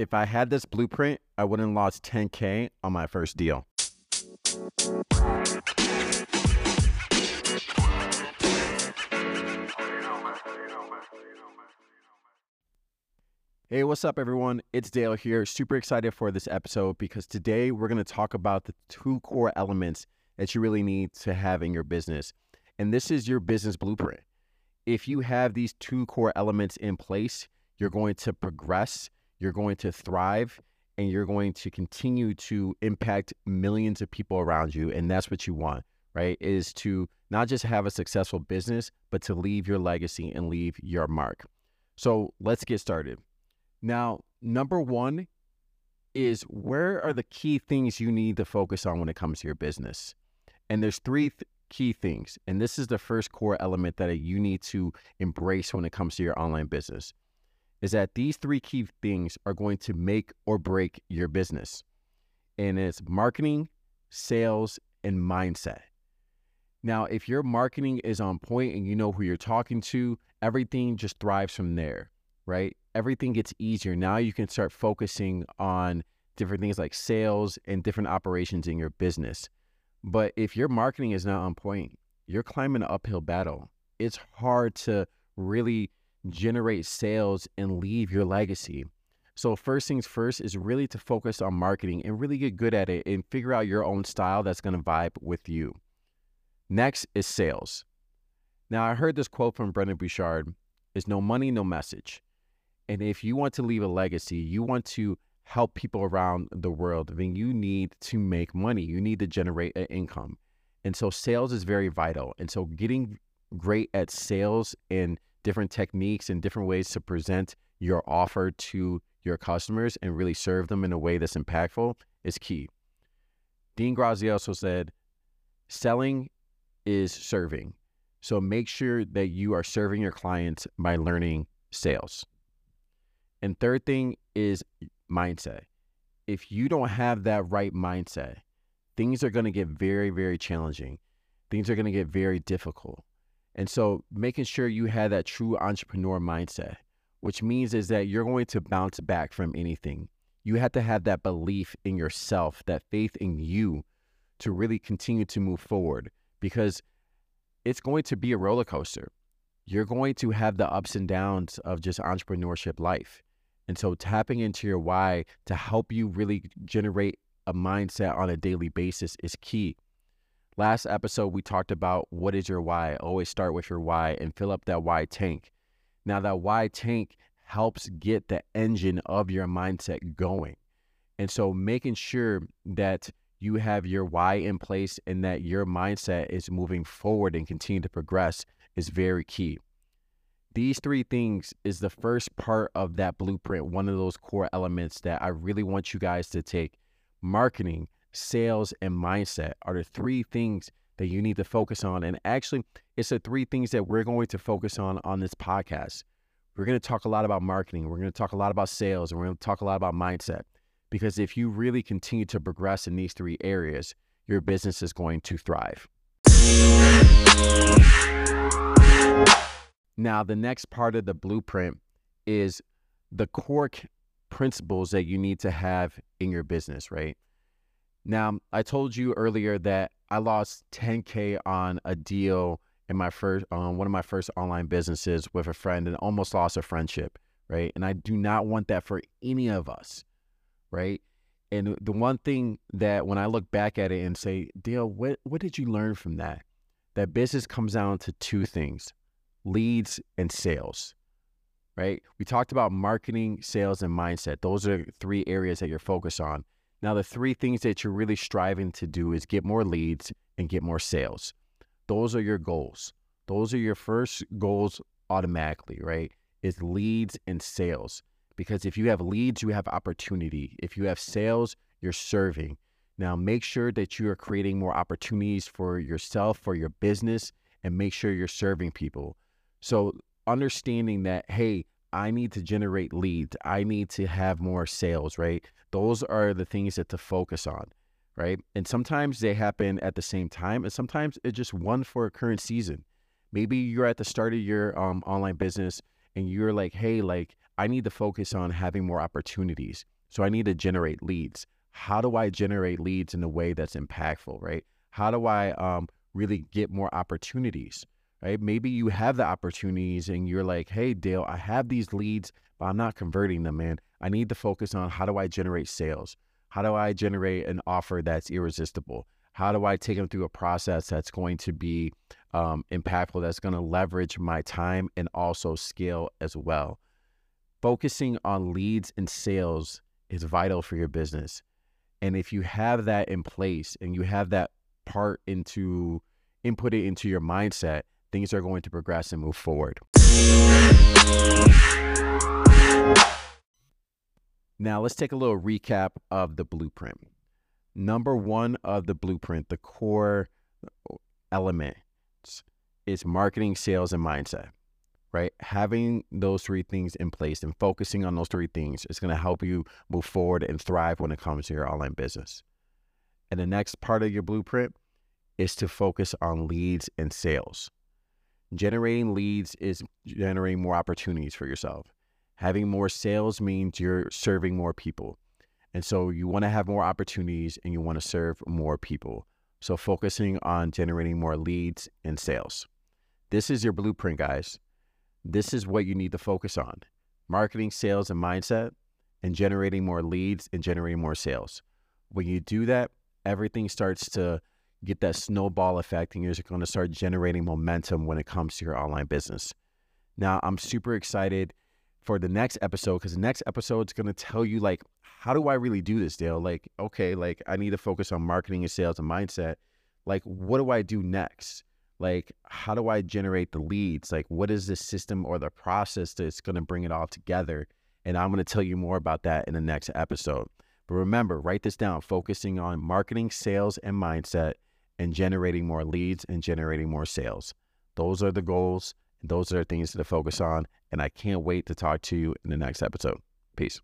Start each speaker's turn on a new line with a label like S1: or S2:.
S1: if I had this blueprint, I wouldn't lost 10K on my first deal. Hey, what's up, everyone? It's Dale here. Super excited for this episode because today we're going to talk about the two core elements that you really need to have in your business. And this is your business blueprint. If you have these two core elements in place, you're going to progress, you're going to thrive, and you're going to continue to impact millions of people around you. And that's what you want, right? Is to not just have a successful business, but to leave your legacy and leave your mark. So let's get started. Now, number one is where are the key things you need to focus on when it comes to your business? And there's three th- key things. And this is the first core element that you need to embrace when it comes to your online business is that these three key things are going to make or break your business. And it's marketing, sales, and mindset. Now, if your marketing is on point and you know who you're talking to, everything just thrives from there, right? everything gets easier. Now you can start focusing on different things like sales and different operations in your business. But if your marketing is not on point, you're climbing an uphill battle. It's hard to really generate sales and leave your legacy. So, first things first is really to focus on marketing and really get good at it and figure out your own style that's going to vibe with you. Next is sales. Now, I heard this quote from Brendon Burchard is no money, no message. And if you want to leave a legacy, you want to help people around the world, then you need to make money. You need to generate an income. And so sales is very vital. And so getting great at sales and different techniques and different ways to present your offer to your customers and really serve them in a way that's impactful is key. Dean Graziosi said, selling is serving. So make sure that you are serving your clients by learning sales. And third thing is mindset. If you don't have that right mindset, things are going to get very, very challenging. Things are going to get very difficult. And so making sure you have that true entrepreneur mindset, which means is that you're going to bounce back from anything. You have to have that belief in yourself, that faith in you to really continue to move forward because it's going to be a roller coaster. You're going to have the ups and downs of just entrepreneurship life. And so tapping into your why to help you really generate a mindset on a daily basis is key. Last episode, we talked about what is your why. Always start with your why and fill up that why tank. Now, that why tank helps get the engine of your mindset going. And so, making sure that you have your why in place and that your mindset is moving forward and continue to progress is very key these three things is the first part of that blueprint, one of those core elements that I really want you guys to take. Marketing, sales, and mindset are the three things that you need to focus on. And actually, it's the three things that we're going to focus on on this podcast. We're going to talk a lot about marketing, we're going to talk a lot about sales, and we're going to talk a lot about mindset. Because if you really continue to progress in these three areas, your business is going to thrive. Now, the next part of the blueprint is the core principles that you need to have in your business, right? Now, I told you earlier that I lost 10K on a deal in my first, one of my first online businesses with a friend and almost lost a friendship, right? And I do not want that for any of us, right? And the one thing that when I look back at it and say, Dale, what, what did you learn from that? That business comes down to two things leads, and sales, right? We talked about marketing, sales, and mindset. Those are three areas that you're focused on. Now, the three things that you're really striving to do is get more leads and get more sales. Those are your goals. Those are your first goals automatically, right? Is leads and sales. Because if you have leads, you have opportunity. If you have sales, you're serving. Now, make sure that you are creating more opportunities for yourself, for your business, and make sure you're serving people. So understanding that, hey, I need to generate leads. I need to have more sales, right? Those are the things that to focus on, right? And sometimes they happen at the same time, and sometimes it's just one for a current season. Maybe you're at the start of your um, online business and you're like, hey, like, I need to focus on having more opportunities. So I need to generate leads. How do I generate leads in a way that's impactful, right? How do I um, really get more opportunities, right? Maybe you have the opportunities and you're like, hey, Dale, I have these leads, but I'm not converting them, man. I need to focus on how do I generate sales? How do I generate an offer that's irresistible? How do I take them through a process that's going to be um, impactful, that's going to leverage my time and also scale as well? Focusing on leads and sales is vital for your business. And if you have that in place and you have that part into input it into your mindset, things are going to progress and move forward. Now, let's take a little recap of the blueprint. Number one of the blueprint, the core element is marketing, sales, and mindset, right? Having those three things in place and focusing on those three things is going to help you move forward and thrive when it comes to your online business. And the next part of your blueprint is to focus on leads and sales. Generating leads is generating more opportunities for yourself. Having more sales means you're serving more people. And so you want to have more opportunities and you want to serve more people. So focusing on generating more leads and sales. This is your blueprint, guys. This is what you need to focus on marketing, sales, and mindset, and generating more leads and generating more sales. When you do that, everything starts to get that snowball effect and you're going to start generating momentum when it comes to your online business. Now, I'm super excited for the next episode because the next episode is going to tell you like how do I really do this, Dale? Like, okay, like I need to focus on marketing and sales and mindset. Like, what do I do next? Like, how do I generate the leads? Like, what is the system or the process that's going to bring it all together? And I'm going to tell you more about that in the next episode. But remember, write this down focusing on marketing, sales, and mindset and generating more leads and generating more sales. Those are the goals. And those are things to focus on. And I can't wait to talk to you in the next episode. Peace.